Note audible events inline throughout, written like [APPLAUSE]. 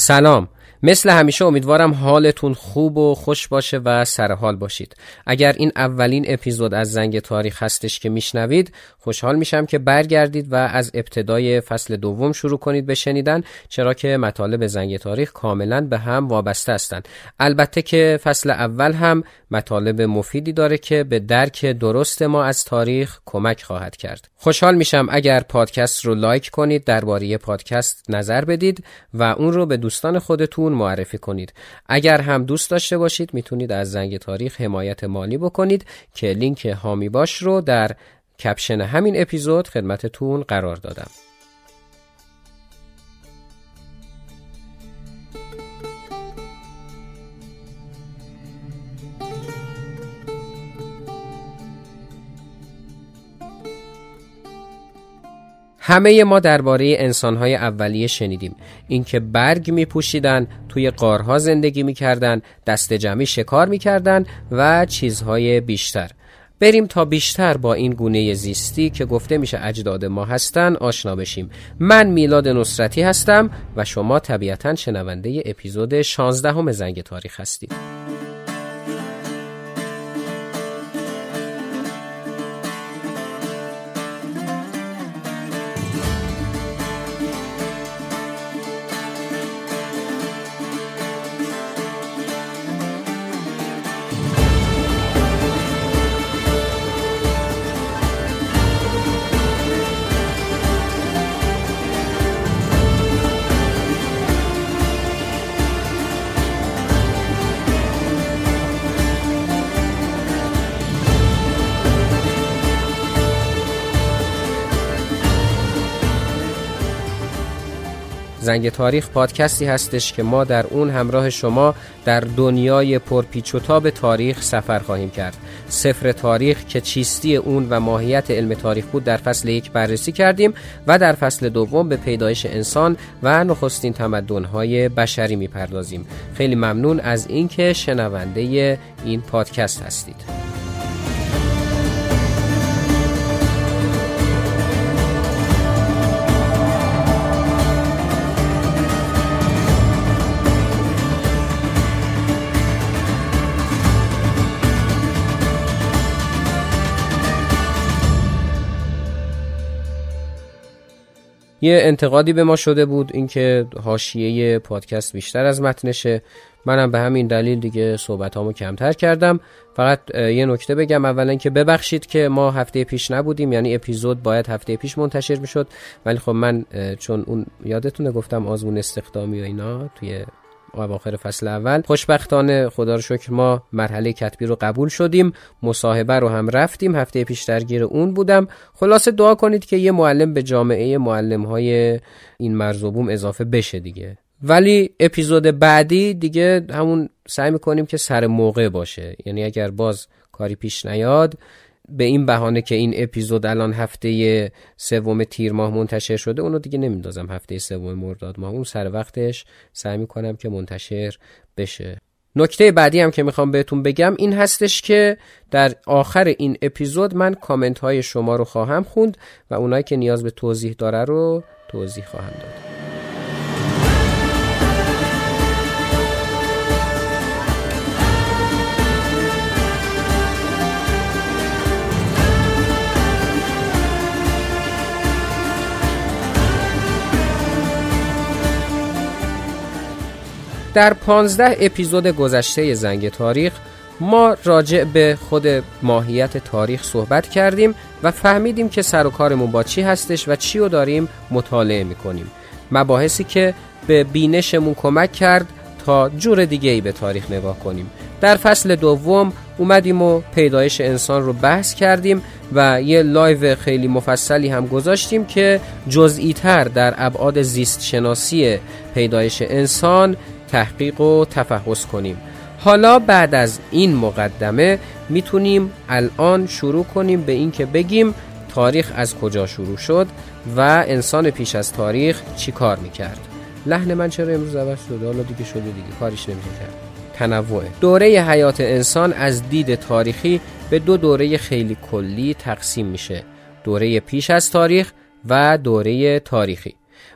سلام. مثل همیشه امیدوارم حالتون خوب و خوش باشه و سرحال باشید. اگر این اولین اپیزود از زنگ تاریخ هستش که میشنوید خوشحال میشم که برگردید و از ابتدای فصل دوم شروع کنید به شنیدن چرا که مطالب زنگ تاریخ کاملا به هم وابسته هستند. البته که فصل اول هم مطالب مفیدی داره که به درک درست ما از تاریخ کمک خواهد کرد. خوشحال میشم اگر پادکست رو لایک کنید درباره پادکست نظر بدید و اون رو به دوستان خودتون معرفی کنید. اگر هم دوست داشته باشید می‌تونید از زنگ تاریخ حمایت مالی بکنید که لینک هامی باش رو در کپشن همین اپیزود خدمتتون قرار دادم. همه ما درباره انسانهای اولیه شنیدیم اینکه برگ می پوشیدن، توی قارها زندگی می‌کردن، دست جمعی شکار می‌کردن و چیزهای بیشتر. بریم تا بیشتر با این گونه زیستی که گفته میشه اجداد ما هستن آشنا بشیم. من میلاد نصرتی هستم و شما طبیعتا شنونده اپیزود 16 همه زنگ تاریخ هستید. زنگ تاریخ پادکستی هستش که ما در اون همراه شما در دنیای پرپیچ و تاب تاریخ سفر خواهیم کرد. سفر تاریخ که چیستی اون و ماهیت علم تاریخ بود در فصل یک بررسی کردیم و در فصل دوم به پیدایش انسان و نخستین تمدن‌های بشری می‌پردازیم. خیلی ممنون از اینکه شنونده این پادکست هستید. یه انتقادی به ما شده بود اینکه حاشیه پادکست بیشتر از متنشه. منم به همین دلیل دیگه صحبتامو کمتر کردم. فقط یه نکته بگم. اولا که ببخشید که ما هفته پیش نبودیم یعنی اپیزود باید هفته پیش منتشر می‌شد. ولی خب من چون اون یادتونه گفتم آزمون استخدامی و اینا توی اواخر فصل اول. خوشبختانه خدا رو شکر ما مرحله کتبی رو قبول شدیم. مصاحبه رو هم رفتیم. هفته پیش درگیر اون بودم. خلاصه دعا کنید که یه معلم به جامعه معلم های این مرزوبوم اضافه بشه دیگه. ولی اپیزود بعدی دیگه همون سعی می‌کنیم که سر موقع باشه. یعنی اگر باز کاری پیش نیاد به این بهانه که این اپیزود الان هفته سوم تیر ماه منتشر شده اونو دیگه نمیندازم هفته سوم مرداد ماه. اون سر وقتش سعی می‌کنم که منتشر بشه. نکته بعدی هم که می‌خوام بهتون بگم این هستش که در آخر این اپیزود من کامنت های شما رو خواهم خوند و اونایی که نیاز به توضیح داره رو توضیح خواهم داد. در پانزده اپیزود گذشته زنگ تاریخ ما راجع به خود ماهیت تاریخ صحبت کردیم و فهمیدیم که سر و کارمون با چی هستش و چی رو داریم مطالعه می‌کنیم. مباحثی که به بینشمون کمک کرد تا جور دیگه ای به تاریخ نگاه کنیم. در فصل دوم اومدیم و پیدایش انسان رو بحث کردیم و یه live خیلی مفصلی هم گذاشتیم که جزئی تر در ابعاد زیست شناسی پیدایش انسان تحقیق و تفحص کنیم. حالا بعد از این مقدمه می‌تونیم الان شروع کنیم به اینکه بگیم تاریخ از کجا شروع شد و انسان پیش از تاریخ چی کار می‌کرد. لحن من چرا امروز عوض شده؟ حالا دیگه شده دیگه کاریش نمیشه کرد. تنوع. دوره حیات انسان از دید تاریخی به دو دوره خیلی کلی تقسیم میشه. دوره پیش از تاریخ و دوره تاریخی.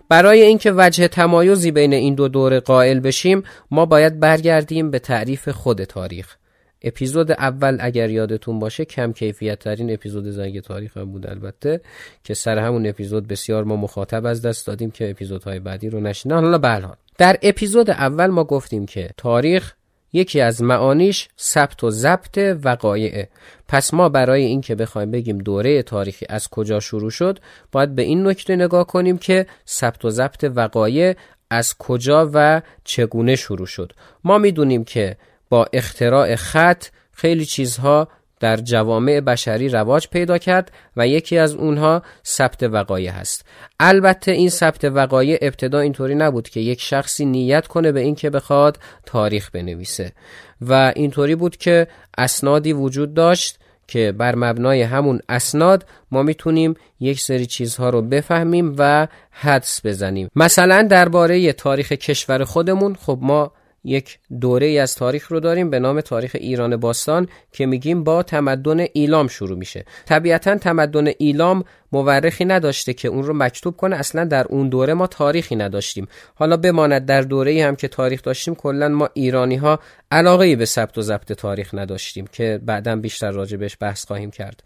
برای اینکه وجه تمایزی بین این دو دوره قائل بشیم ما باید برگردیم به تعریف خود تاریخ. اپیزود اول اگر یادتون باشه کم کیفیت ترین اپیزود زنگ تاریخ هم بود البته که سر همون اپیزود بسیار ما مخاطب از دست دادیم که اپیزودهای بعدی رو نشینن. حالا بله در اپیزود اول ما گفتیم که تاریخ یکی از معانیش ثبت و ضبط وقایعه پس ما برای اینکه بخوایم بگیم دوره تاریخی از کجا شروع شد باید به این نکته نگاه کنیم که ثبت و ضبط وقایع از کجا و چگونه شروع شد. ما می‌دونیم که با اختراع خط خیلی چیزها در جوامع بشری رواج پیدا کرد و یکی از اونها ثبت وقایع هست. البته این ثبت وقایع ابتدا اینطوری نبود که یک شخصی نیت کنه به اینکه بخواد تاریخ بنویسه. و اینطوری بود که اسنادی وجود داشت که بر مبنای همون اسناد ما می‌تونیم یک سری چیزها رو بفهمیم و حدس بزنیم. مثلا درباره تاریخ کشور خودمون خب ما یک دوره از تاریخ رو داریم به نام تاریخ ایران باستان که میگیم با تمدن ایلام شروع میشه. طبیعتا تمدن ایلام مورخی نداشته که اون رو مکتوب کنه. اصلا در اون دوره ما تاریخی نداشتیم. حالا بماند در دوره ای هم که تاریخ داشتیم کلا ما ایرانی ها علاقه به ثبت و ضبط تاریخ نداشتیم که بعدا بیشتر راجع بهش بحث خواهیم کرد.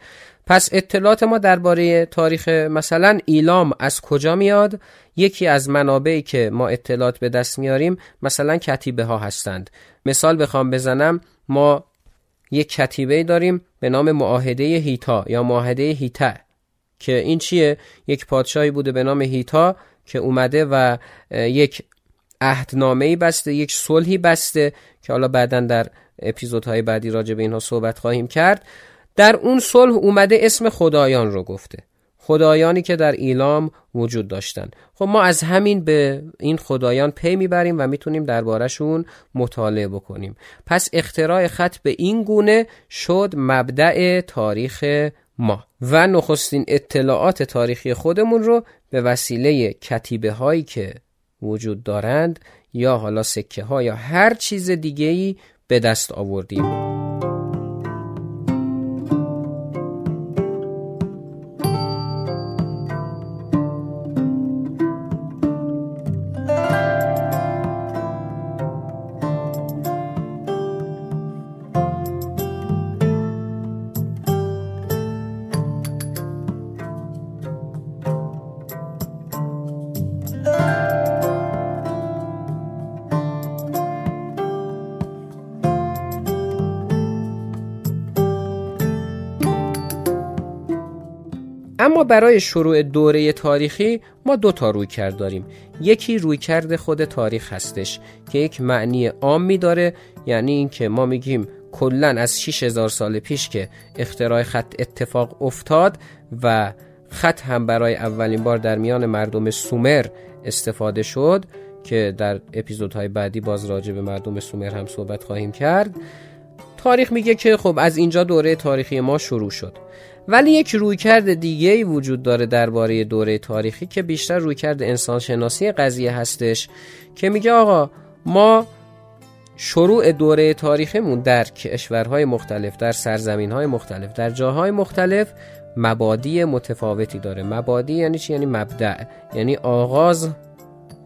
پس اطلاعات ما درباره تاریخ مثلا ایلام از کجا میاد؟ یکی از منابعی که ما اطلاعات به دست میاریم مثلا کتیبه ها هستند. مثال بخوام بزنم. ما یک کتیبه داریم به نام معاهده هیتا یا معاهده هیتا که این چیه؟ یک پادشاهی بوده به نام هیتا که اومده و یک عهدنامه ای بسته یک صلحی بسته که حالا بعدا در اپیزودهای بعدی راجع به اینها صحبت خواهیم کرد. در اون صلح اومده اسم خدایان رو گفته. خدایانی که در ایلام وجود داشتن. خب ما از همین به این خدایان پی می‌بریم و می‌تونیم دربارهشون مطالعه بکنیم. پس اختراع خط به این گونه شد مبدع تاریخ ما. و نخستین اطلاعات تاریخی خودمون رو به وسیله کتیبه هایی که وجود دارند یا حالا سکه ها یا هر چیز دیگه ای به دست آوردیم. برای شروع دوره تاریخی ما دو تا روی کرد داریم. یکی روی کرد خود تاریخ هستش که یک معنی عامی داره یعنی اینکه ما میگیم کلا از 6000 سال پیش که اختراع خط اتفاق افتاد و خط هم برای اولین بار در میان مردم سومر استفاده شد که در اپیزودهای بعدی باز راجع به مردم سومر هم صحبت خواهیم کرد. تاریخ میگه که خب از اینجا دوره تاریخی ما شروع شد. ولی یک رویکرد دیگه ای وجود داره درباره دوره تاریخی که بیشتر رویکرد انسان شناسی قضیه هستش که میگه آقا ما شروع دوره تاریخمون در کشورهای مختلف در سرزمینهای مختلف در جاهای مختلف مبادی متفاوتی داره. مبادی یعنی چی؟ یعنی مبدع یعنی آغاز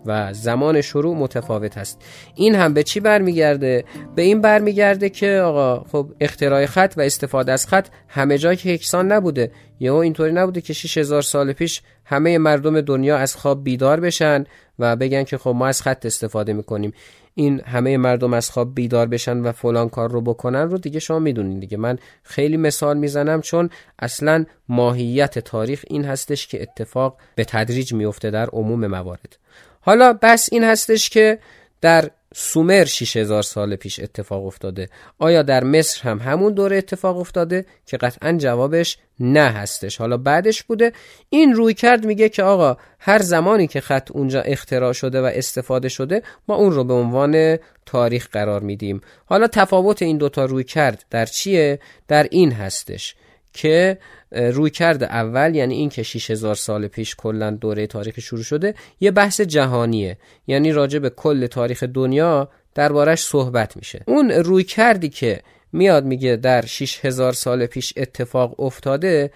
و زمان شروع متفاوت هست این هم به چی برمیگرده؟ به این برمیگرده که آقا خب اختراع خط و استفاده از خط همه جای که یکسان نبوده. یهو اینطوری نبوده که 6000 سال پیش همه مردم دنیا از خواب بیدار بشن و بگن که خب ما از خط استفاده می‌کنیم. این همه مردم از خواب بیدار بشن و فلان کار رو بکنن رو دیگه شما می‌دونین دیگه. من خیلی مثال می‌زنم چون اصلا ماهیت تاریخ این هستش که اتفاق به تدریج میفته در عموم موارد. حالا بس این هستش که در سومر 6000 سال پیش اتفاق افتاده. آیا در مصر هم همون دوره اتفاق افتاده که قطعا جوابش نه هستش. حالا بعدش بوده. این روی کرد میگه که آقا هر زمانی که خط اونجا اختراع شده و استفاده شده ما اون رو به عنوان تاریخ قرار میدیم. حالا تفاوت این دوتا روی کرد در چیه؟ در این هستش. که روی کرده اول یعنی این که 6000 سال پیش کلا دوره تاریخ شروع شده یه بحث جهانیه. یعنی راجع به کل تاریخ دنیا دربارش صحبت میشه. اون روی کردی که میاد میگه در 6000 سال پیش اتفاق افتاده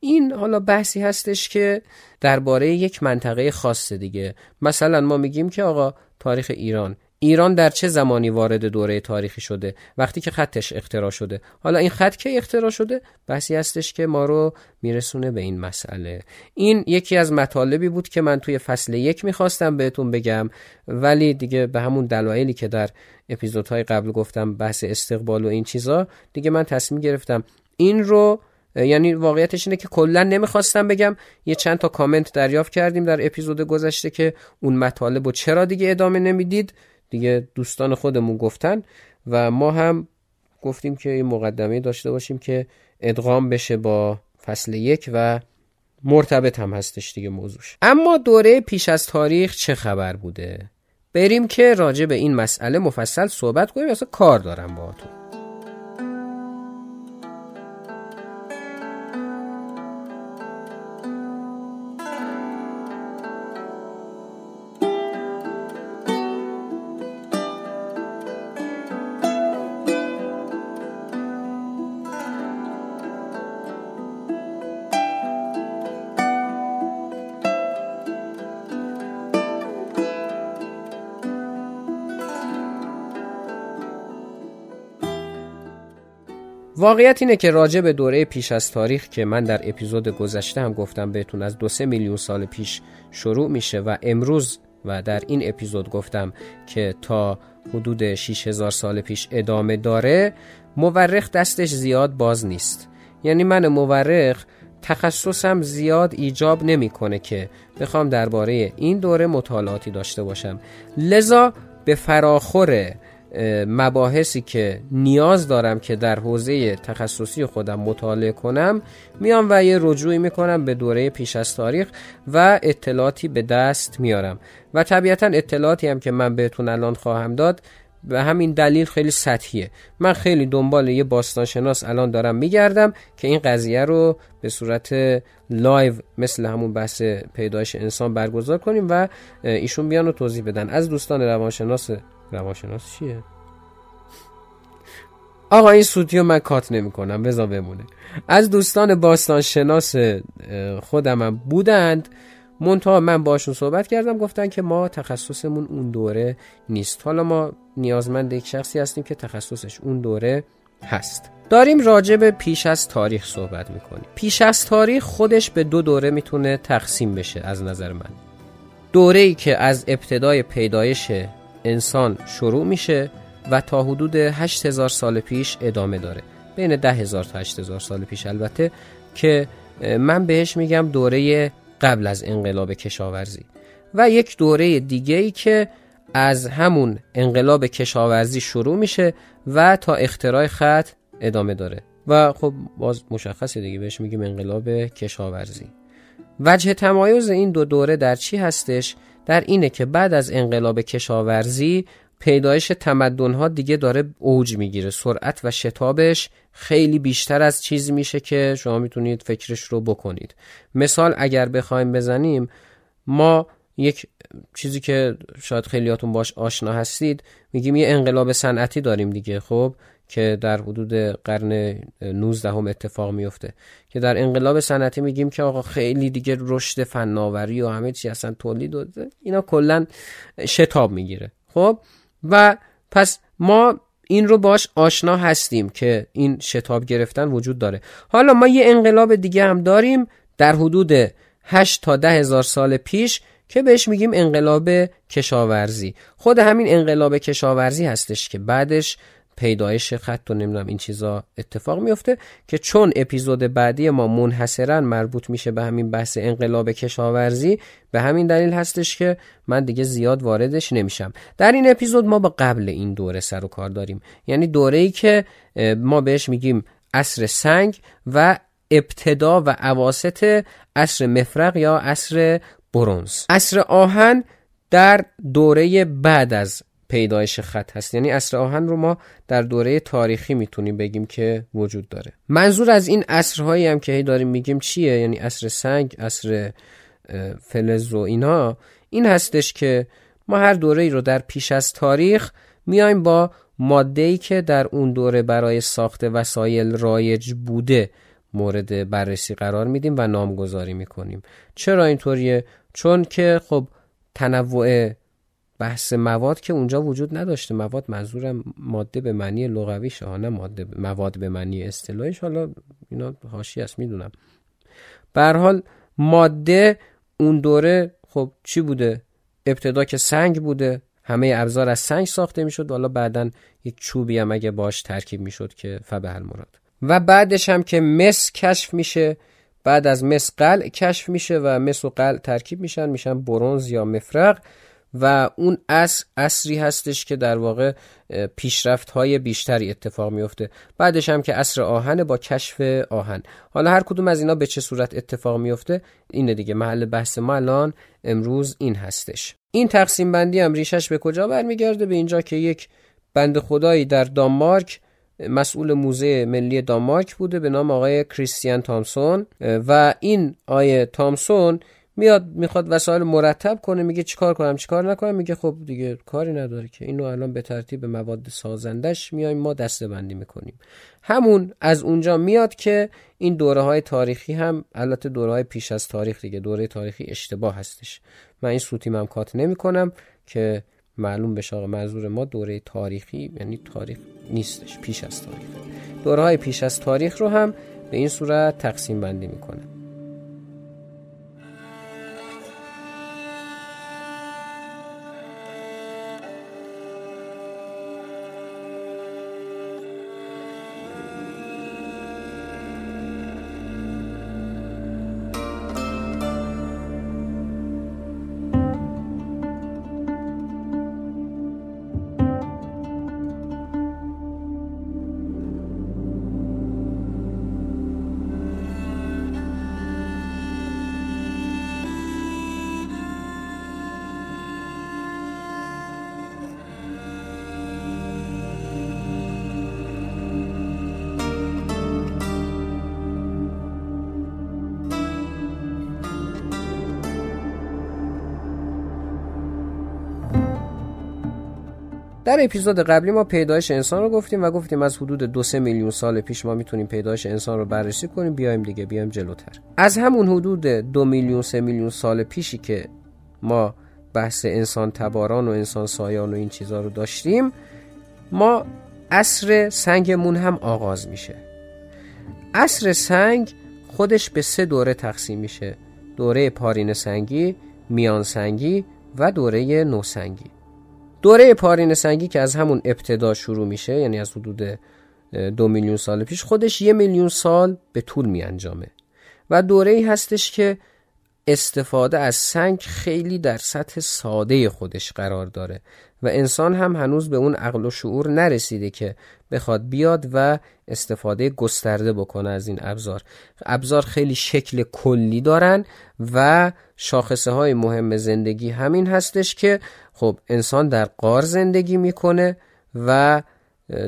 این حالا بحثی هستش که درباره یک منطقه خاصه دیگه. مثلا ما میگیم که آقا تاریخ ایران. ایران در چه زمانی وارد دوره تاریخی شده؟ وقتی که خطش اختراع شده. حالا این خط که اختراع شده؟ بحثی هستش که ما رو میرسونه به این مسئله. این یکی از مطالبی بود که من توی فصل یک می‌خواستم بهتون بگم ولی دیگه به همون دلایلی که در اپیزودهای قبل گفتم بحث استقبال و این چیزا دیگه من تصمیم گرفتم این رو یعنی واقعیتش اینه که کلا نمی‌خواستم بگم. یه چند تا کامنت دریافت کردیم در اپیزود گذشته که اون مطالب و چرا دیگه ادامه نمی‌دید. دیگه دوستان خودمون گفتن و ما هم گفتیم که این مقدمه داشته باشیم که ادغام بشه با فصل یک و مرتبط هم هستش دیگه موضوعش. اما دوره پیش از تاریخ چه خبر بوده؟ بریم که راجع به این مسئله مفصل صحبت کنیم اصلا کار دارم با واقعیت اینه که راجع به دوره پیش از تاریخ که من در اپیزود گذشته هم گفتم بهتون از دو سه میلیون سال پیش شروع میشه و امروز و در این اپیزود گفتم که تا حدود 6000 سال پیش ادامه داره مورخ دستش زیاد باز نیست. یعنی من مورخ تخصصم زیاد ایجاب نمی‌کنه که بخوام درباره این دوره مطالعاتی داشته باشم. لذا به فراخور مباحثی که نیاز دارم که در حوزه تخصصی خودم مطالعه کنم میام و یه رجوعی می‌کنم به دوره پیش از تاریخ و اطلاعاتی به دست میارم. و طبیعتا اطلاعاتی هم که من بهتون الان خواهم داد به همین دلیل خیلی سطحیه. من خیلی دنبال یه باستانشناس الان دارم میگردم که این قضیه رو به صورت لایو مثل همون بحث پیدایش انسان برگزار کنیم و ایشون بیان رو توضیح بدن. از دوستان روانشناس روانشناس چیه؟ آقا این سوتیو من کات نمی کنم بذار بمونه. از دوستان باستان شناس خودم هم بودند. منتها من باشون صحبت کردم گفتن که ما تخصصمون اون دوره نیست. حالا ما نیازمند یک شخصی هستیم که تخصصش اون دوره هست. داریم راجع به پیش از تاریخ صحبت می‌کنیم. پیش از تاریخ خودش به دو دوره می‌تونه تقسیم بشه از نظر من. دوره ای که از ابتدای پیدایش انسان شروع میشه و تا حدود 8000 سال پیش ادامه داره. بین 10000 تا 8000 سال پیش البته که من بهش میگم دوره قبل از انقلاب کشاورزی. و یک دوره دیگه ای که از همون انقلاب کشاورزی شروع میشه و تا اختراع خط ادامه داره. و خب باز مشخصه دیگه بهش میگیم انقلاب کشاورزی. وجه تمایز این دو دوره در چی هستش؟ در اینه که بعد از انقلاب کشاورزی پیدایش تمدن دیگه داره اوج می‌گیره. سرعت و شتابش خیلی بیشتر از چیز میشه که شما می‌تونید فکرش رو بکنید. مثال اگر بخوایم بزنیم ما یک چیزی که شاید خیلیاتون باش آشنا هستید میگیم یه انقلاب صنعتی داریم دیگه خب؟ که در حدود قرن 19 هم اتفاق میفته که در انقلاب صنعتی میگیم که آقا خیلی دیگه رشد فناوری و همه چی اصلا تولید اینا کلا شتاب می‌گیره خب؟ و پس ما این رو باش آشنا هستیم که این شتاب گرفتن وجود داره. حالا ما یه انقلاب دیگه هم داریم در حدود 8 تا ده هزار سال پیش که بهش میگیم انقلاب کشاورزی. خود همین انقلاب کشاورزی هستش که بعدش پیدایش خط و نمی‌دونم این چیزا اتفاق میفته که چون اپیزود بعدی ما منحصرا مربوط میشه به همین بحث انقلاب کشاورزی به همین دلیل هستش که من دیگه زیاد واردش نمیشم. در این اپیزود ما با قبل این دوره سر و کار داریم. یعنی دوره ای که ما بهش میگیم عصر سنگ و ابتدا و عواست عصر مفرق یا عصر برونز عصر آهن در دوره بعد از پیدایش خط هست. یعنی عصر آهن رو ما در دوره تاریخی می‌تونیم بگیم که وجود داره. منظور از این عصرهایی هم که هی داریم میگیم چیه؟ یعنی عصر سنگ عصر فلز و اینا. این هستش که ما هر دوره ای رو در پیش از تاریخ میایم با ماده که در اون دوره برای ساخت وسایل رایج بوده. مورد بررسی قرار میدیم و نامگذاری می‌کنیم. چرا اینطوریه؟ چون که خب تنوع بحث مواد که اونجا وجود نداشته. مواد منظورم ماده به معنی لغویش ها نه ماده مواد به معنی اصطلاحیش. حالا اینا هاشی است می‌دونم. به حال ماده اون دوره خب چی بوده؟ ابتدا که سنگ بوده. همه ابزار از سنگ ساخته می‌شد. حالا بعدا یک چوبی هم اگه باش ترکیب می‌شد که فبه مراد و بعدش هم که مس کشف میشه بعد از مس قل کشف میشه و مس و قل ترکیب میشن میشن برونز یا مفرق و اون اصر اصری هستش که در واقع پیشرفت های بیشتری اتفاق میفته. بعدش هم که اصر آهن با کشف آهن. حالا هر کدوم از اینا به چه صورت اتفاق میفته؟ اینه دیگه محل بحث ما الان امروز این هستش. این تقسیم بندی هم ریشش به کجا برمیگرده؟ به اینجا که یک بند خدایی در دانمارک مسئول موزه ملی دانمارک بوده به نام آقای کریستیان تامسون و این آقای تامسون میاد می‌خواد وسایل مرتب کنه میگه چیکار کنم چیکار نکنم؟ میگه خب دیگه کاری نداره که. اینو الان به ترتیب مواد سازندش میایم ما دسته بندی می‌کنیم. همون از اونجا میاد که این دوره های تاریخی هم البته دوره های پیش از تاریخ دیگه دوره تاریخی اشتباه هستش. من این سوتی ممکات نمی کنم که معلوم بشه آقا منظور ما دوره تاریخی یعنی تاریخ نیستش پیش از تاریخ. دوره های پیش از تاریخ رو هم به این صورت تقسیم بندی می‌کنم اپیزود قبلی ما پیدایش انسان رو گفتیم و گفتیم از حدود دو سه میلیون سال پیش ما می‌تونیم پیدایش انسان رو بررسی کنیم. بیایم دیگه بیایم جلوتر. از همون حدود دو میلیون سه میلیون سال پیشی که ما بحث انسان تباران و انسان سایان و این چیزها رو داشتیم ما عصر سنگمون هم آغاز میشه. عصر سنگ خودش به سه دوره تقسیم میشه. دوره پارین سنگی میان سنگی و دوره نوسنگی. دوره پارین سنگی که از همون ابتدا شروع میشه یعنی از حدود دو میلیون سال پیش خودش یه میلیون سال به طول می انجامه و دوره ای هستش که استفاده از سنگ خیلی در سطح ساده خودش قرار داره و انسان هم هنوز به اون عقل و شعور نرسیده که بخواد بیاد و استفاده گسترده بکنه از این ابزار. ابزار خیلی شکل کلی دارن و شاخصه های مهم زندگی همین هستش که خب انسان در قار زندگی می‌کنه و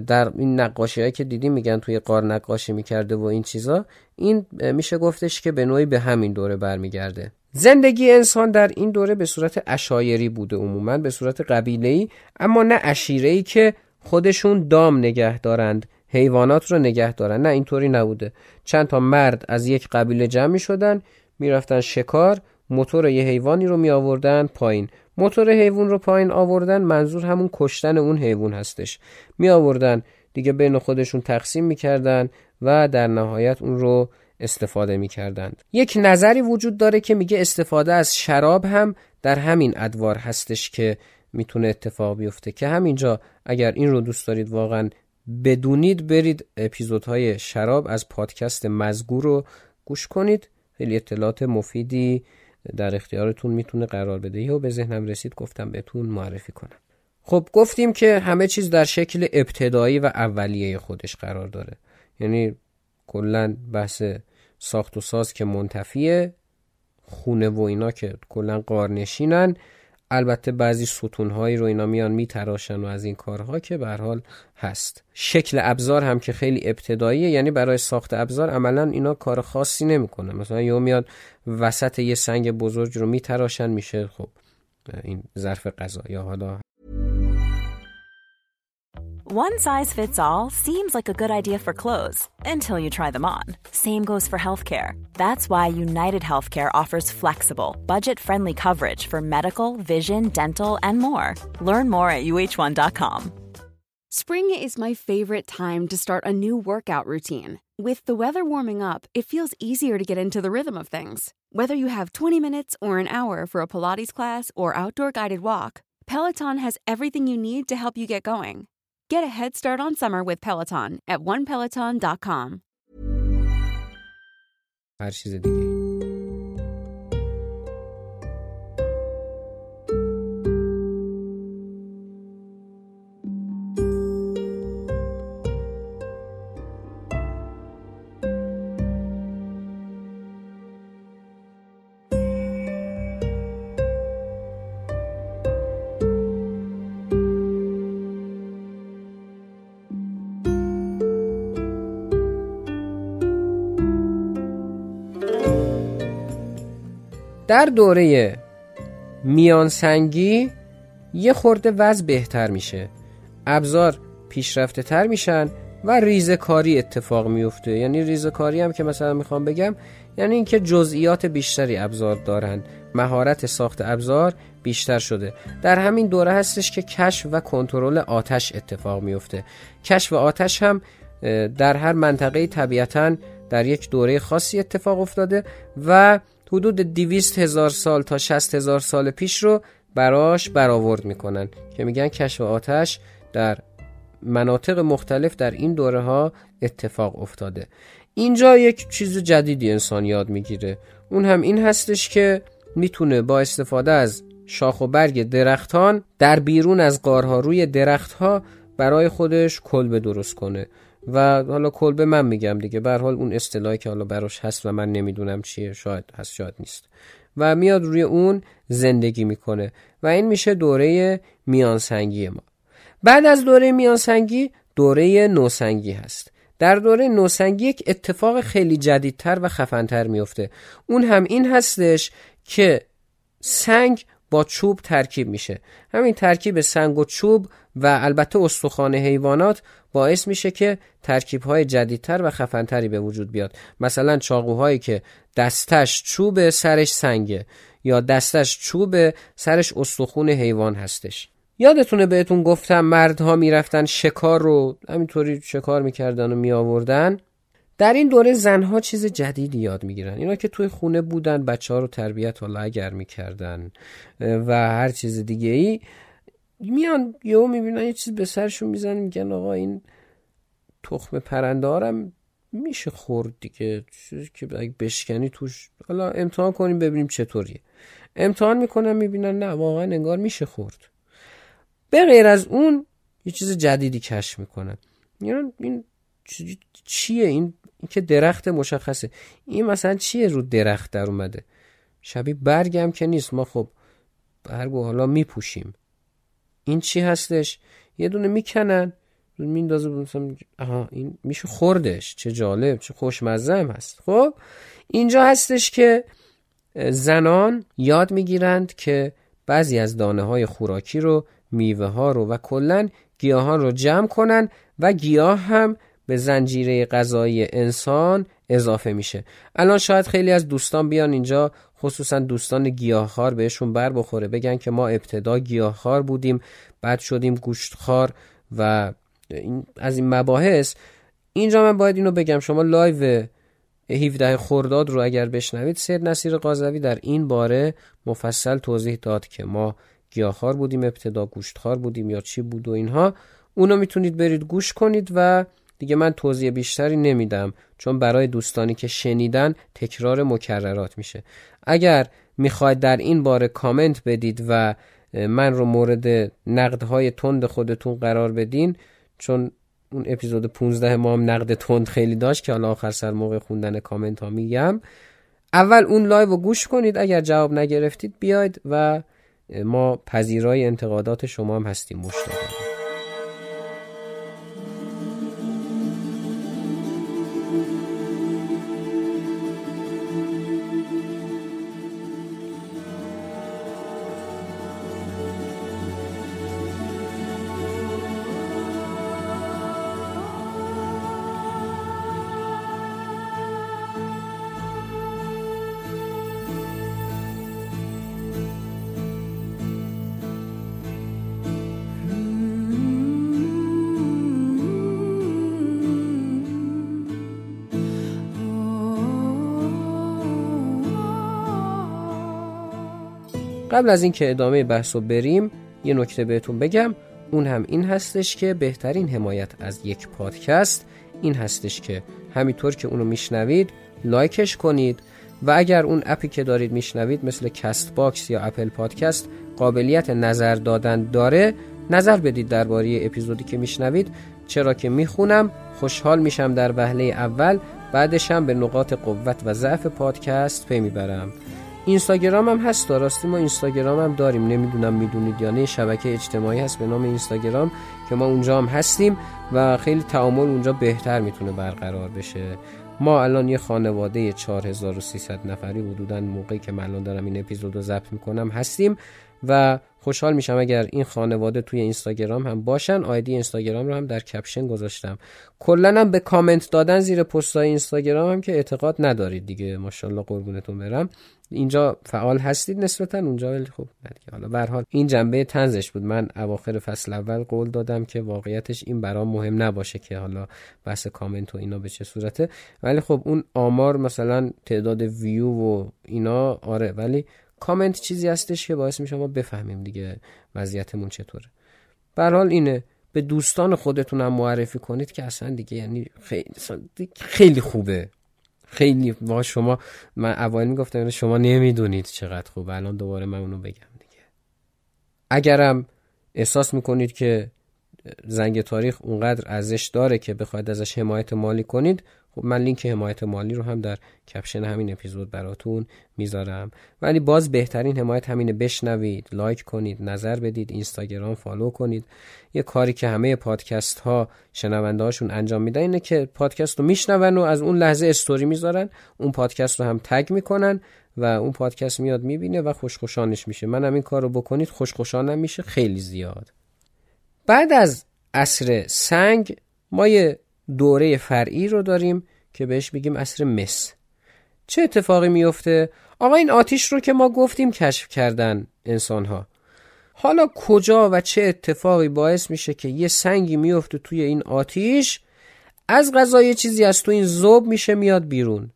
در این نقاشی هایی که دیدیم میگن توی قار نقاشی می‌کرده و این چیزا این میشه گفتش که به نوعی به همین دوره برمیگرده. زندگی انسان در این دوره به صورت اشایری بوده عموما به صورت قبیله‌ای اما نه اشیره‌ای که خودشون دام نگه دارند حیوانات رو نگه دارن نه اینطوری نبوده. چند تا مرد از یک قبیله جمع می شدن می‌رفتن شکار موتور یه حیوانی رو می آوردن پایین. موتور حیوان رو پایین آوردن منظور همون کشتن اون حیوان هستش. می آوردن دیگه بین خودشون تقسیم می‌کردن و در نهایت اون رو استفاده می‌کردند یک نظری وجود داره که میگه استفاده از شراب هم در همین ادوار هستش که می‌تونه اتفاق بیفته. که همینجا اگر این رو دوست دارید واقعا بدونید برید اپیزودهای شراب از پادکست مزگور رو گوش کنید. خیلی اطلاعات مفیدی در اختیارتون می‌تونه قرار بده. و به ذهنم رسید گفتم بهتون معرفی کنم. خب گفتیم که همه چیز در شکل ابتدایی و اولیه خودش قرار داره. یعنی کلا بحث ساخت و ساز که منتفیه خونه و اینا که کلا قارنشینن. البته بعضی ستونهایی رو اینا میان میتراشن و از این کارها که به حال هست. شکل ابزار هم که خیلی ابتداییه یعنی برای ساخت ابزار عملا اینا کار خاصی نمی‌کنه مثلا یه میاد وسط یه سنگ بزرگ رو میتراشن میشه خب این ظرف غذا. یا حالا One size fits all seems like a good idea for clothes until you try them on. Same goes for healthcare. That's why United Healthcare offers flexible, budget friendly coverage for medical, vision, dental, and more. Learn more at uh1.com. Spring is my favorite time to start a new workout routine. With the weather warming up, it feels easier to get into the rhythm of things. Whether you have 20 minutes or an hour for a Pilates class or outdoor guided walk, Peloton has everything you need to help you get going. Get a head start on summer with Peloton at onepeloton.com. Her şeyde değil. در دوره میانسنگی یه خورده وضع بهتر میشه. ابزار پیشرفته تر میشن و ریزه کاری اتفاق میفته. یعنی ریزه کاری هم که مثلا می‌خوام بگم یعنی اینکه جزئیات بیشتری ابزار دارن. مهارت ساخت ابزار بیشتر شده. در همین دوره هستش که کشف و کنترل آتش اتفاق میفته. کشف آتش هم در هر منطقه طبیعتا در یک دوره خاصی اتفاق افتاده و حدود دیویست هزار سال تا شست هزار سال پیش رو براش برآورد می‌کنن که میگن کشف آتش در مناطق مختلف در این دوره ها اتفاق افتاده. اینجا یک چیز جدیدی انسان یاد می‌گیره. اون هم این هستش که می‌تونه با استفاده از شاخ و برگ درختان در بیرون از قارها روی درختها برای خودش کلبه درست کنه. و حالا کلبه من میگم دیگه. بر حال اون اصطلاحی که حالا براش هست و من نمی‌دونم چیه شاید هست شاید نیست. و میاد روی اون زندگی می‌کنه. و این میشه دوره میانسنگی ما. بعد از دوره میانسنگی دوره نوسنگی هست. در دوره نوسنگی یک اتفاق خیلی جدیدتر و خفنتر میفته. اون هم این هستش که سنگ با چوب ترکیب میشه. همین ترکیب سنگ و چوب و البته استخوان حیوانات باعث میشه که ترکیب های جدیدتر و خفنتری به وجود بیاد. مثلا چاقوهایی که دستش چوب سرش سنگه یا دستش چوب سرش استخون حیوان هستش. یادتونه بهتون گفتم مردها می‌رفتن شکار رو همینطوری شکار می‌کردن و میآوردن. در این دوره زنها چیز جدیدی یاد می‌گیرن. اینا که توی خونه بودن بچه ها رو تربیت و اگر می‌کردن و هر چیز دیگه ای میان یهو می‌بینن یه چیز به سرشون می‌زنن میگن آقا این تخم پرنده هارم میشه خورد دیگه. چیزی که بشکنی توش حالا امتحان کنیم ببینیم چطوریه. امتحان می‌کنن می‌بینن نه واقعا انگار میشه خورد. به غیر از اون یه چیز جدیدی کشف می‌کنن. یعنی این چیه؟ این, این که درخت مشخصه. این مثلا چیه رو درخت در اومده؟ شبیه برگم که نیست. ما خب برگو حالا میپوشیم. این چی هستش؟ یه دونه می‌کنن میندازه مثلا آها این میشه خوردش. چه جالب چه خوشمزه هم هست. خب اینجا هستش که زنان یاد می‌گیرند که بعضی از دانه های خوراکی رو میوه ها رو و کلا گیاهان رو جمع کنن و گیاه هم به زنجیره غذایی انسان اضافه میشه. الان شاید خیلی از دوستان بیان اینجا خصوصا دوستان گیاهخوار بهشون بر بخوره. بگن که ما ابتدا گیاهخوار بودیم بعد شدیم گوشتخوار و از این مباحث. اینجا من باید اینو بگم شما لایو 17 خرداد رو اگر بشنوید سید نصیر قاضوی در این باره مفصل توضیح داد که ما گیاهخوار بودیم ابتدا گوشتخوار بودیم یا چی بود و اینها. اونو می‌تونید برید گوش کنید و دیگه من توضیح بیشتری نمیدم چون برای دوستانی که شنیدن تکرار مکررات میشه. اگر می‌خواید در این باره کامنت بدید و من رو مورد نقدهای تند خودتون قرار بدین چون اون اپیزود 15 ما هم نقد تند خیلی داشت که حالا آخر سر موقع خوندن کامنت ها میگم. اول اون لایو رو گوش کنید اگر جواب نگرفتید بیاید و ما پذیرای انتقادات شما هم هستیم. مشتاقم قبل از اینکه ادامه بحث رو بریم یه نکته بهتون بگم. اون هم این هستش که بهترین حمایت از یک پادکست این هستش که همینطور که اونو میشنوید like ش کنید و اگر اون app ی که دارید میشنوید مثل Castbox یا Apple Podcast قابلیت نظر دادن داره نظر بدید درباره اپیزودی که میشنوید. چرا که می‌خونم خوشحال میشم در وهله اول بعدشم به نقاط قوت و ضعف پادکست پی می‌برم. اینستاگرام هم هست راستی ما اینستاگرام هم داریم. نمی‌دونم می‌دونید یا نه شبکه اجتماعی هست به نام اینستاگرام که ما اونجا هم هستیم و خیلی تعامل اونجا بهتر می‌تونه برقرار بشه. ما الان یه خانواده 4300 نفری حدودا موقعی که من الان دارم این اپیزود رو ضبط می‌کنم هستیم و خوشحال میشم اگر این خانواده توی اینستاگرام هم باشن. آیدی اینستاگرام رو هم در کپشن گذاشتم. کلا هم به کامنت دادن زیر پستای اینستاگرام هم که اعتقاد ندارید دیگه. ماشاءالله قربونتون برم. اینجا فعال هستید نسبتا. اونجا ولی خب حالا به حال این جنبه تنزش بود. من اواخر فصل اول قول دادم که واقعیتش این برام مهم نباشه که حالا بحث کامنت و اینا به چه صورته. ولی خب اون آمار مثلا تعداد ویو و اینا آره. ولی کامنت چیزی هستش که باعث میشه ما بفهمیم دیگه وضعیتمون چطوره. به حال اینه به دوستان خودتون هم معرفی کنید که اصلا دیگه یعنی خیلی, خیلی خوبه. خیلی با شما من اول می‌گفتم یعنی شما نمی‌دونید چقدر خوبه. الان دوباره من اونو بگم دیگه. اگرم احساس می‌کنید که زنگ تاریخ اونقدر ارزش داره که بخواید ازش حمایت مالی کنید خب من لینک حمایت مالی رو هم در caption همین اپیزود براتون می‌ذارم. ولی باز بهترین حمایت همینه بشنوید like کنید نظر بدید اینستاگرام follow کنید. یه کاری که همه پادکست ها شنونده هاشون انجام میدن اینه که پادکست رو میشنون و از اون لحظه استوری می‌ذارن اون پادکست رو هم تگ می‌کنن و اون پادکست میاد می‌بینه و خوشخوشانش میشه. منم این کار رو بکنید خوشخوشانم میشه خیلی زیاد. بعد از عصر سنگ ما یه دوره فرعی رو داریم که بهش میگیم عصر مس. چه اتفاقی میفته؟ آقا این آتیش رو که ما گفتیم کشف کردن انسان ها حالا کجا و چه اتفاقی باعث میشه که یه سنگی میفته توی این آتیش؟ از غذا یه چیزی از تو این زوب میشه میاد بیرون.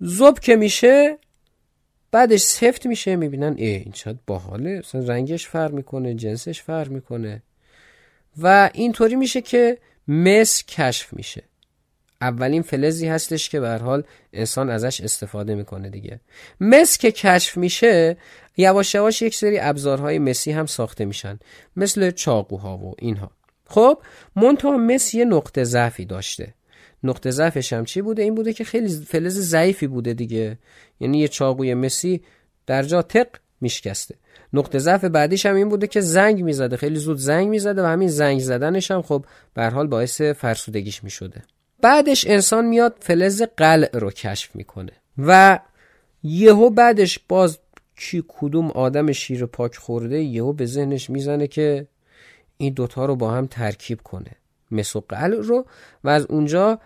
زوب که میشه بعدش سفت میشه می‌بینن ای این چقدر باحاله. رنگش فرق می‌کنه جنسش فرق می‌کنه. و اینطوری میشه که مس کشف میشه. اولین فلزی هستش که به حال انسان ازش استفاده می‌کنه دیگه. مس که کشف میشه یواش یواش یک سری ابزارهای مسی هم ساخته میشن. مثل چاقوها و اینها. خب منتها مس یه نقطه ضعفی داشته. نقطه ضعفش هم چی بوده؟ این بوده که خیلی فلز ضعیفی بوده دیگه. یعنی یه چاقوی مسی در جا تق میشکسته. نقطه ضعف بعدیش هم این بوده که زنگ می‌زده. خیلی زود زنگ می‌زده و همین زنگ زدنش هم خب به حال باعث فرسودگیش می‌شده. بعدش انسان میاد فلز قلع رو کشف می‌کنه و یهو بعدش باز کی کدوم آدم شیر پاک خورده یهو به ذهنش می‌زنه که این دوتا رو با هم ترکیب کنه. و قل رو و از اونجا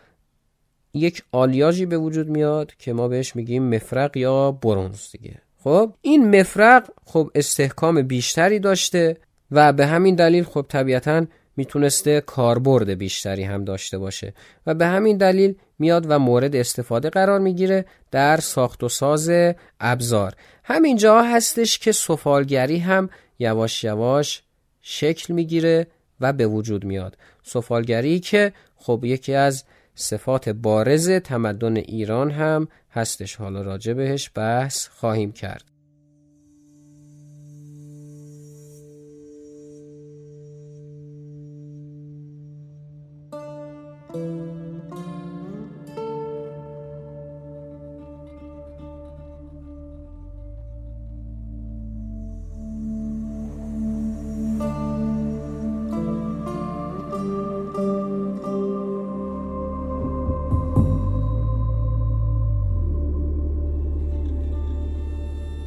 یک آلیاژی به وجود میاد که ما بهش میگیم مفرق یا برونز دیگه. خب این مفرق خب استحکام بیشتری داشته و به همین دلیل خب طبیعتا می‌تونسته کاربرد بیشتری هم داشته باشه و به همین دلیل میاد و مورد استفاده قرار می‌گیره در ساخت و ساز ابزار. همینجا هستش که سفالگری هم یواش یواش شکل می‌گیره و به وجود میاد. سفالگری که خب یکی از صفات بارز تمدن ایران هم هستش. حالا راجع بهش بحث خواهیم کرد.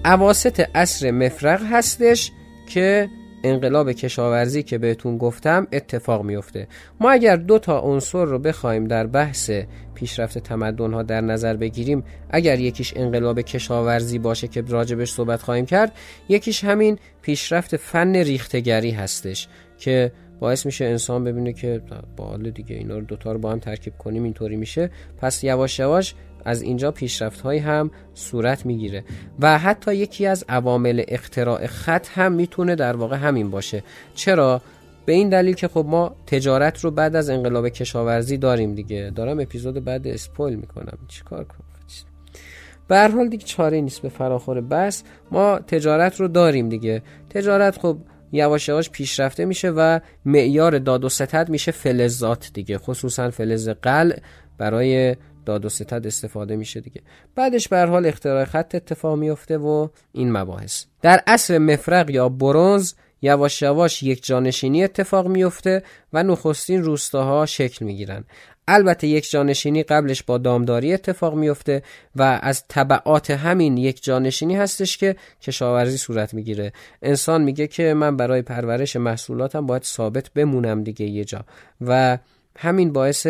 عواست عصر مفرق هستش که انقلاب کشاورزی که بهتون گفتم اتفاق میفته. ما اگر دو تا عنصر رو بخوایم در بحث پیشرفت تمدن ها در نظر بگیریم اگر یکیش انقلاب کشاورزی باشه که راجبش صحبت خواهیم کرد یکیش همین پیشرفت فن ریختگری هستش که باعث میشه انسان ببینه که با دیگه اینا رو دوتا رو با هم ترکیب کنیم اینطوری میشه. پس یواش یواش از اینجا پیشرفت های هم صورت می‌گیره. و حتی یکی از عوامل اختراع خط هم می‌تونه در واقع همین باشه. چرا؟ به این دلیل که خب ما تجارت رو بعد از انقلاب کشاورزی داریم دیگه. دارم اپیزود بعد اسپویل می‌کنم. چیکار کنم؟ به هر حال دیگه چاره نیست به فراخور بس. ما تجارت رو داریم دیگه. تجارت خب یواش یواش پیشرفته میشه و معیار داد و ستد میشه فلزات دیگه. خصوصا فلز قل برای داد و ستد استفاده میشه دیگه. بعدش به حال اختراع خط اتفاق میفته و این مباحث. در عصر مفرق یا برونز یواش یواش یک جانشینی اتفاق میفته و نخستین روستاها شکل می‌گیرن. البته یک جانشینی قبلش با دامداری اتفاق میفته و از طبعات همین یک جانشینی هستش که کشاورزی صورت می‌گیره. انسان میگه که من برای پرورش محصولاتم باید ثابت بمونم دیگه یه جا. و همین باعث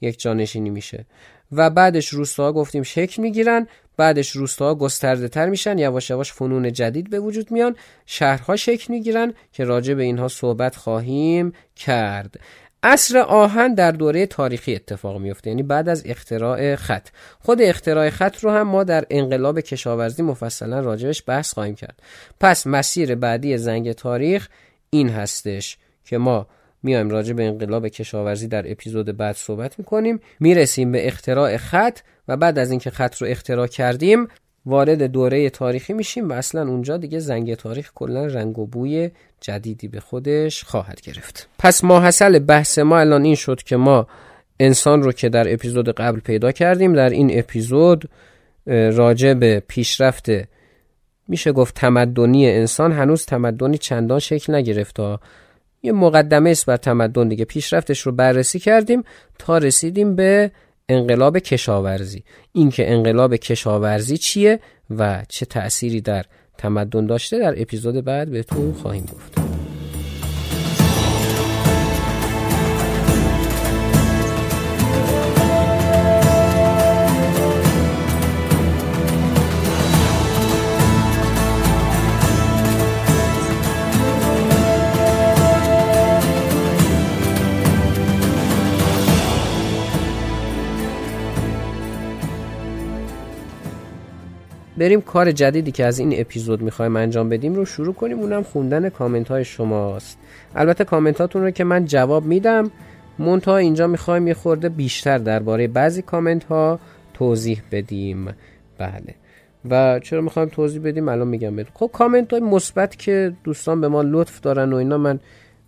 یک جانشینی میشه. و بعدش روستاها گفتیم شکل می‌گیرن بعدش روستاها گسترده تر میشن یواش یواش فنون جدید به وجود میان شهرها شکل می‌گیرن که راجع به اینها صحبت خواهیم کرد. اصر آهن در دوره تاریخی اتفاق میفته یعنی بعد از اختراع خط. خود اختراع خط رو هم ما در انقلاب کشاورزی مفصلا راجبش بحث خواهیم کرد. پس مسیر بعدی زنگ تاریخ این هستش که ما میایم راجع به انقلاب کشاورزی در اپیزود بعد صحبت می‌کنیم. می‌رسیم به اختراع خط و بعد از اینکه خط رو اختراع کردیم وارد دوره تاریخی میشیم و اصلا اونجا دیگه زنگ تاریخ کلا رنگ و بوی جدیدی به خودش خواهد گرفت. پس ماحصل بحث ما الان این شد که ما انسان رو که در اپیزود قبل پیدا کردیم در این اپیزود راجع به پیشرفت میشه گفت تمدنی انسان هنوز تمدنی چندان شکل نگرفته یه مقدمه است بر تمدن دیگه. پیشرفتش رو بررسی کردیم تا رسیدیم به انقلاب کشاورزی. اینکه انقلاب کشاورزی چیه و چه تأثیری در تمدن داشته در اپیزود بعد بهتون خواهیم گفت. بریم کار جدیدی که از این اپیزود می‌خوایم انجام بدیم رو شروع کنیم. اونم خوندن کامنت های شماست. البته کامنت هاتون رو که من جواب میدم مونتا اینجا می‌خوایم یه خورده بیشتر درباره بعضی کامنت ها توضیح بدیم. بله. و چرا می‌خوایم توضیح بدیم؟ الان میگم بدیم خب کامنت های مثبت که دوستان به ما لطف دارن و اینا من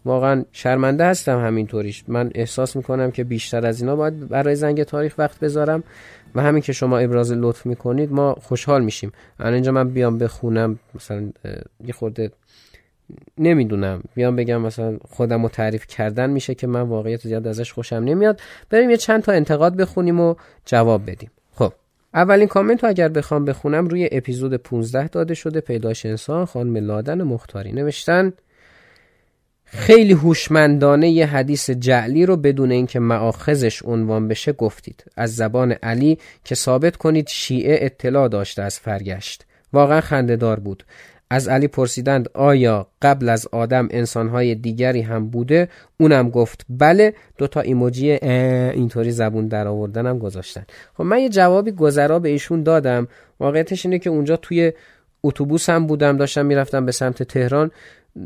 واقعا شرمنده هستم همینطوریش. من احساس می‌کنم که بیشتر از اینا باید برای زنگ تاریخ وقت بذارم. و همین که شما ابراز لطف می‌کنید ما خوشحال میشیم. الان اینجا من بیام بخونم مثلا یه خورده نمی‌دونم. بیام بگم مثلا خودم رو تعریف کردن میشه که من واقعیت زیاد ازش خوشم نمیاد. بریم یه چند تا انتقاد بخونیم و جواب بدیم. خب اولین کامنت رو اگر بخوام بخونم روی اپیزود 15 داده شده پیداش انسان خانم لادن مختاری. نوشتن خیلی هوشمندانه یه حدیث جعلی رو بدون اینکه معاخذش عنوان بشه گفتید. از زبان علی که ثابت کنید شیعه اطلاع داشته از فرگشت. واقعا خندهدار بود. از علی پرسیدند آیا قبل از آدم انسانهای دیگری هم بوده؟ اونم گفت بله. دوتا ایموجی اینطوری زبون در آوردنم گذاشتن. خب من یه جوابی گذرا به ایشون دادم. واقعیتش اینه که اونجا توی اتوبوس هم بودم داشتم می‌رفتم به سمت تهران.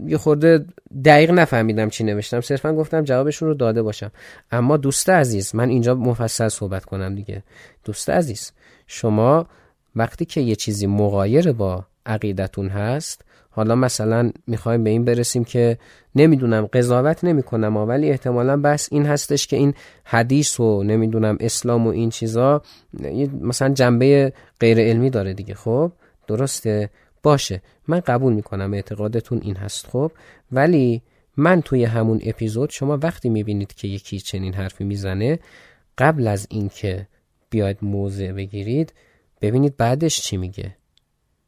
یه خورده دقیق نفهمیدم چی نوشتم. صرفا گفتم جوابشون رو داده باشم. اما دوست عزیز من اینجا مفصل صحبت کنم دیگه. دوست عزیز شما وقتی که یه چیزی مغایر با عقیدتون هست حالا مثلا می‌خوایم به این برسیم که نمی‌دونم قضاوت نمی‌کنم ولی احتمالا بس این هستش که این حدیث و نمی‌دونم اسلام و این چیزا مثلا جنبه غیر علمی داره دیگه. خب درسته؟ باشه. من قبول می‌کنم اعتقادتون این هست خب. ولی من توی همون اپیزود شما وقتی می‌بینید که یکی چنین حرفی می‌زنه قبل از اینکه بیاید موضع بگیرید ببینید بعدش چی میگه.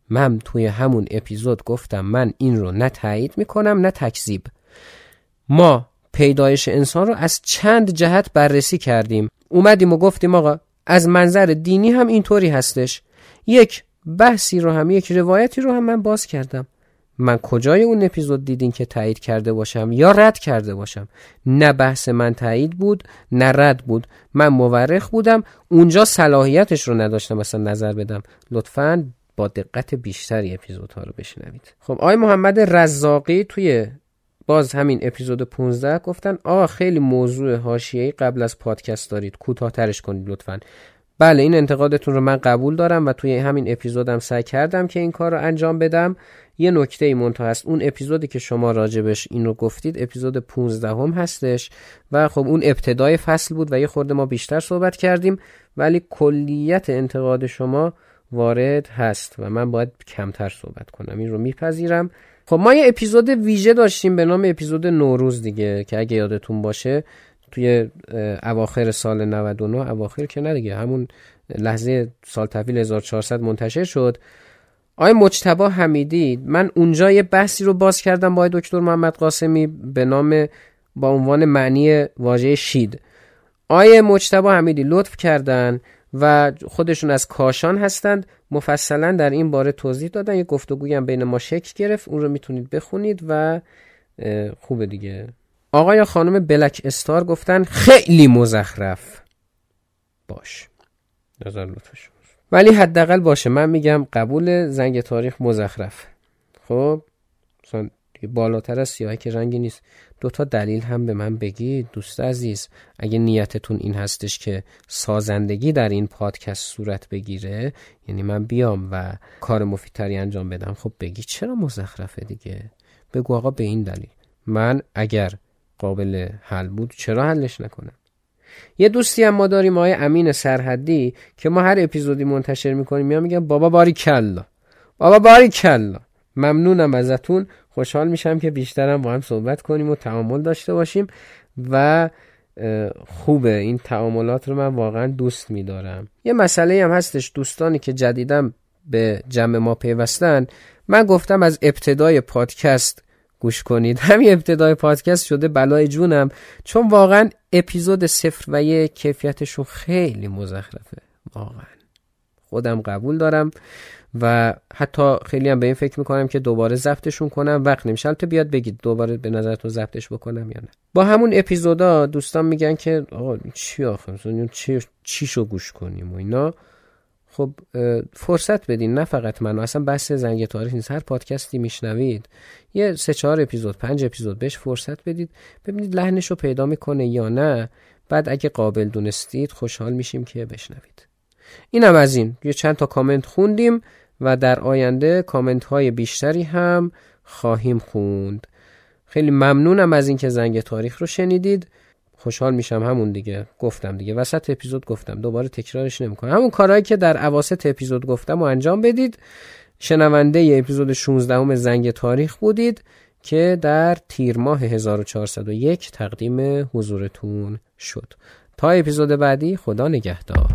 من توی همون اپیزود گفتم من این رو نه تایید می‌کنم نه تکذیب. ما پیدایش انسان رو از چند جهت بررسی کردیم. اومدیم و گفتیم آقا از منظر دینی هم اینطوری هستش. یک بحثی رو هم یک روایتی رو هم من باز کردم. من کجای اون اپیزود دیدین که تایید کرده باشم یا رد کرده باشم؟ نه بحث من تایید بود نه رد بود. من مورخ بودم اونجا صلاحیتش رو نداشتم مثلا نظر بدم. لطفا با دقت بیشتری اپیزودها رو بشنوید. خب آقای محمد رزاقی توی باز همین اپیزود 15 گفتن آقا خیلی موضوع حاشیه‌ای قبل از پادکست دارید. کوتاه‌ترش کنید لطفا. بله این انتقادتون رو من قبول دارم و توی همین اپیزودم سعی کردم که این کار رو انجام بدم. یه نکته ای منتها هست اون اپیزودی که شما راجبش این رو گفتید اپیزود 15 هم هستش و خب اون ابتدای فصل بود و یه خورده ما بیشتر صحبت کردیم ولی کلیت انتقاد شما وارد هست و من باید کمتر صحبت کنم. این رو میپذیرم. خب ما یه اپیزود ویژه داشتیم به نام اپیزود نوروز دیگه که اگه یادتون باشه. توی اواخر سال 99 اواخر که نه دیگه همون لحظه سال تحویل 1400 منتشر شد. آقای مجتبا حمیدی من اونجا یه بحثی رو باز کردم با دکتر محمد قاسمی به نام با عنوان معنی واژه شید. آقای مجتبا حمیدی لطف کردن و خودشون از کاشان هستند مفصلا در این باره توضیح دادن. یه گفتگوی هم بین ما شکل گرفت اون رو می‌تونید بخونید و خوبه دیگه. آقای یا خانم بلک استار گفتن خیلی مزخرف. باش. نظر لطفش ولی حداقل باشه. من میگم قبول زنگ تاریخ مزخرف. خب؟ مثلا بالاتر از سیاهی که رنگی نیست. دوتا دلیل هم به من بگید دوست عزیز. اگه نیتتون این هستش که سازندگی در این پادکست صورت بگیره یعنی من بیام و کار مفیدتری انجام بدم خب بگی چرا مزخرفه دیگه؟ بگو آقا به این دلیل. من اگر قابل حل بود چرا حلش نکنم یه دوستی هم ما داریم آقای امین سرحدی که ما هر اپیزودی منتشر می‌کنیم میام میگم بابا باری کلا. بابا باری کلا. ممنونم ازتون خوشحال میشم که بیشترم با هم صحبت کنیم و تعامل داشته باشیم و خوبه. این تعاملات رو من واقعا دوست میدارم. یه مسئله هم هستش دوستانی که جدیدم به جمع ما پیوستن. من گفتم از ابتدای پادکست گوش کنید. [LAUGHS] همین ابتدای پادکست شده بلای جونم. چون واقعا اپیزود صفر و یک کیفیتشون خیلی مزخرفه. واقعا. خودم قبول دارم و حتی خیلی هم به این فکر می‌کنم که دوباره ضبطشون کنم. وقت نمیشه. البته بیاد بگید دوباره به نظرتون ضبطش بکنم یا نه. با همون اپیزودا دوستان میگن که آقا چی آخه؟ چی چیشو گوش کنیم و اینا. خب فرصت بدین. نه فقط من. اصلا بحث زنگ تاریخ نیست. هر پادکستی میشنوید. یه سه چهار اپیزود پنج اپیزود بهش فرصت بدید. ببینید لحنش رو پیدا می‌کنه یا نه. بعد اگه قابل دونستید خوشحال میشیم که بشنوید. اینم از این. یه چند تا کامنت خوندیم و در آینده کامنت های بیشتری هم خواهیم خوند. خیلی ممنونم از اینکه زنگ تاریخ رو شنیدید. خوشحال میشم همون دیگه. گفتم دیگه. وسط اپیزود گفتم. دوباره تکرارش نمی‌کنم. همون کارهایی که در اواسط اپیزود گفتم و انجام بدید. شنونده ی اپیزود 16 همه زنگ تاریخ بودید که در تیر ماه 1401 تقدیم حضورتون شد. تا اپیزود بعدی خدا نگهدار.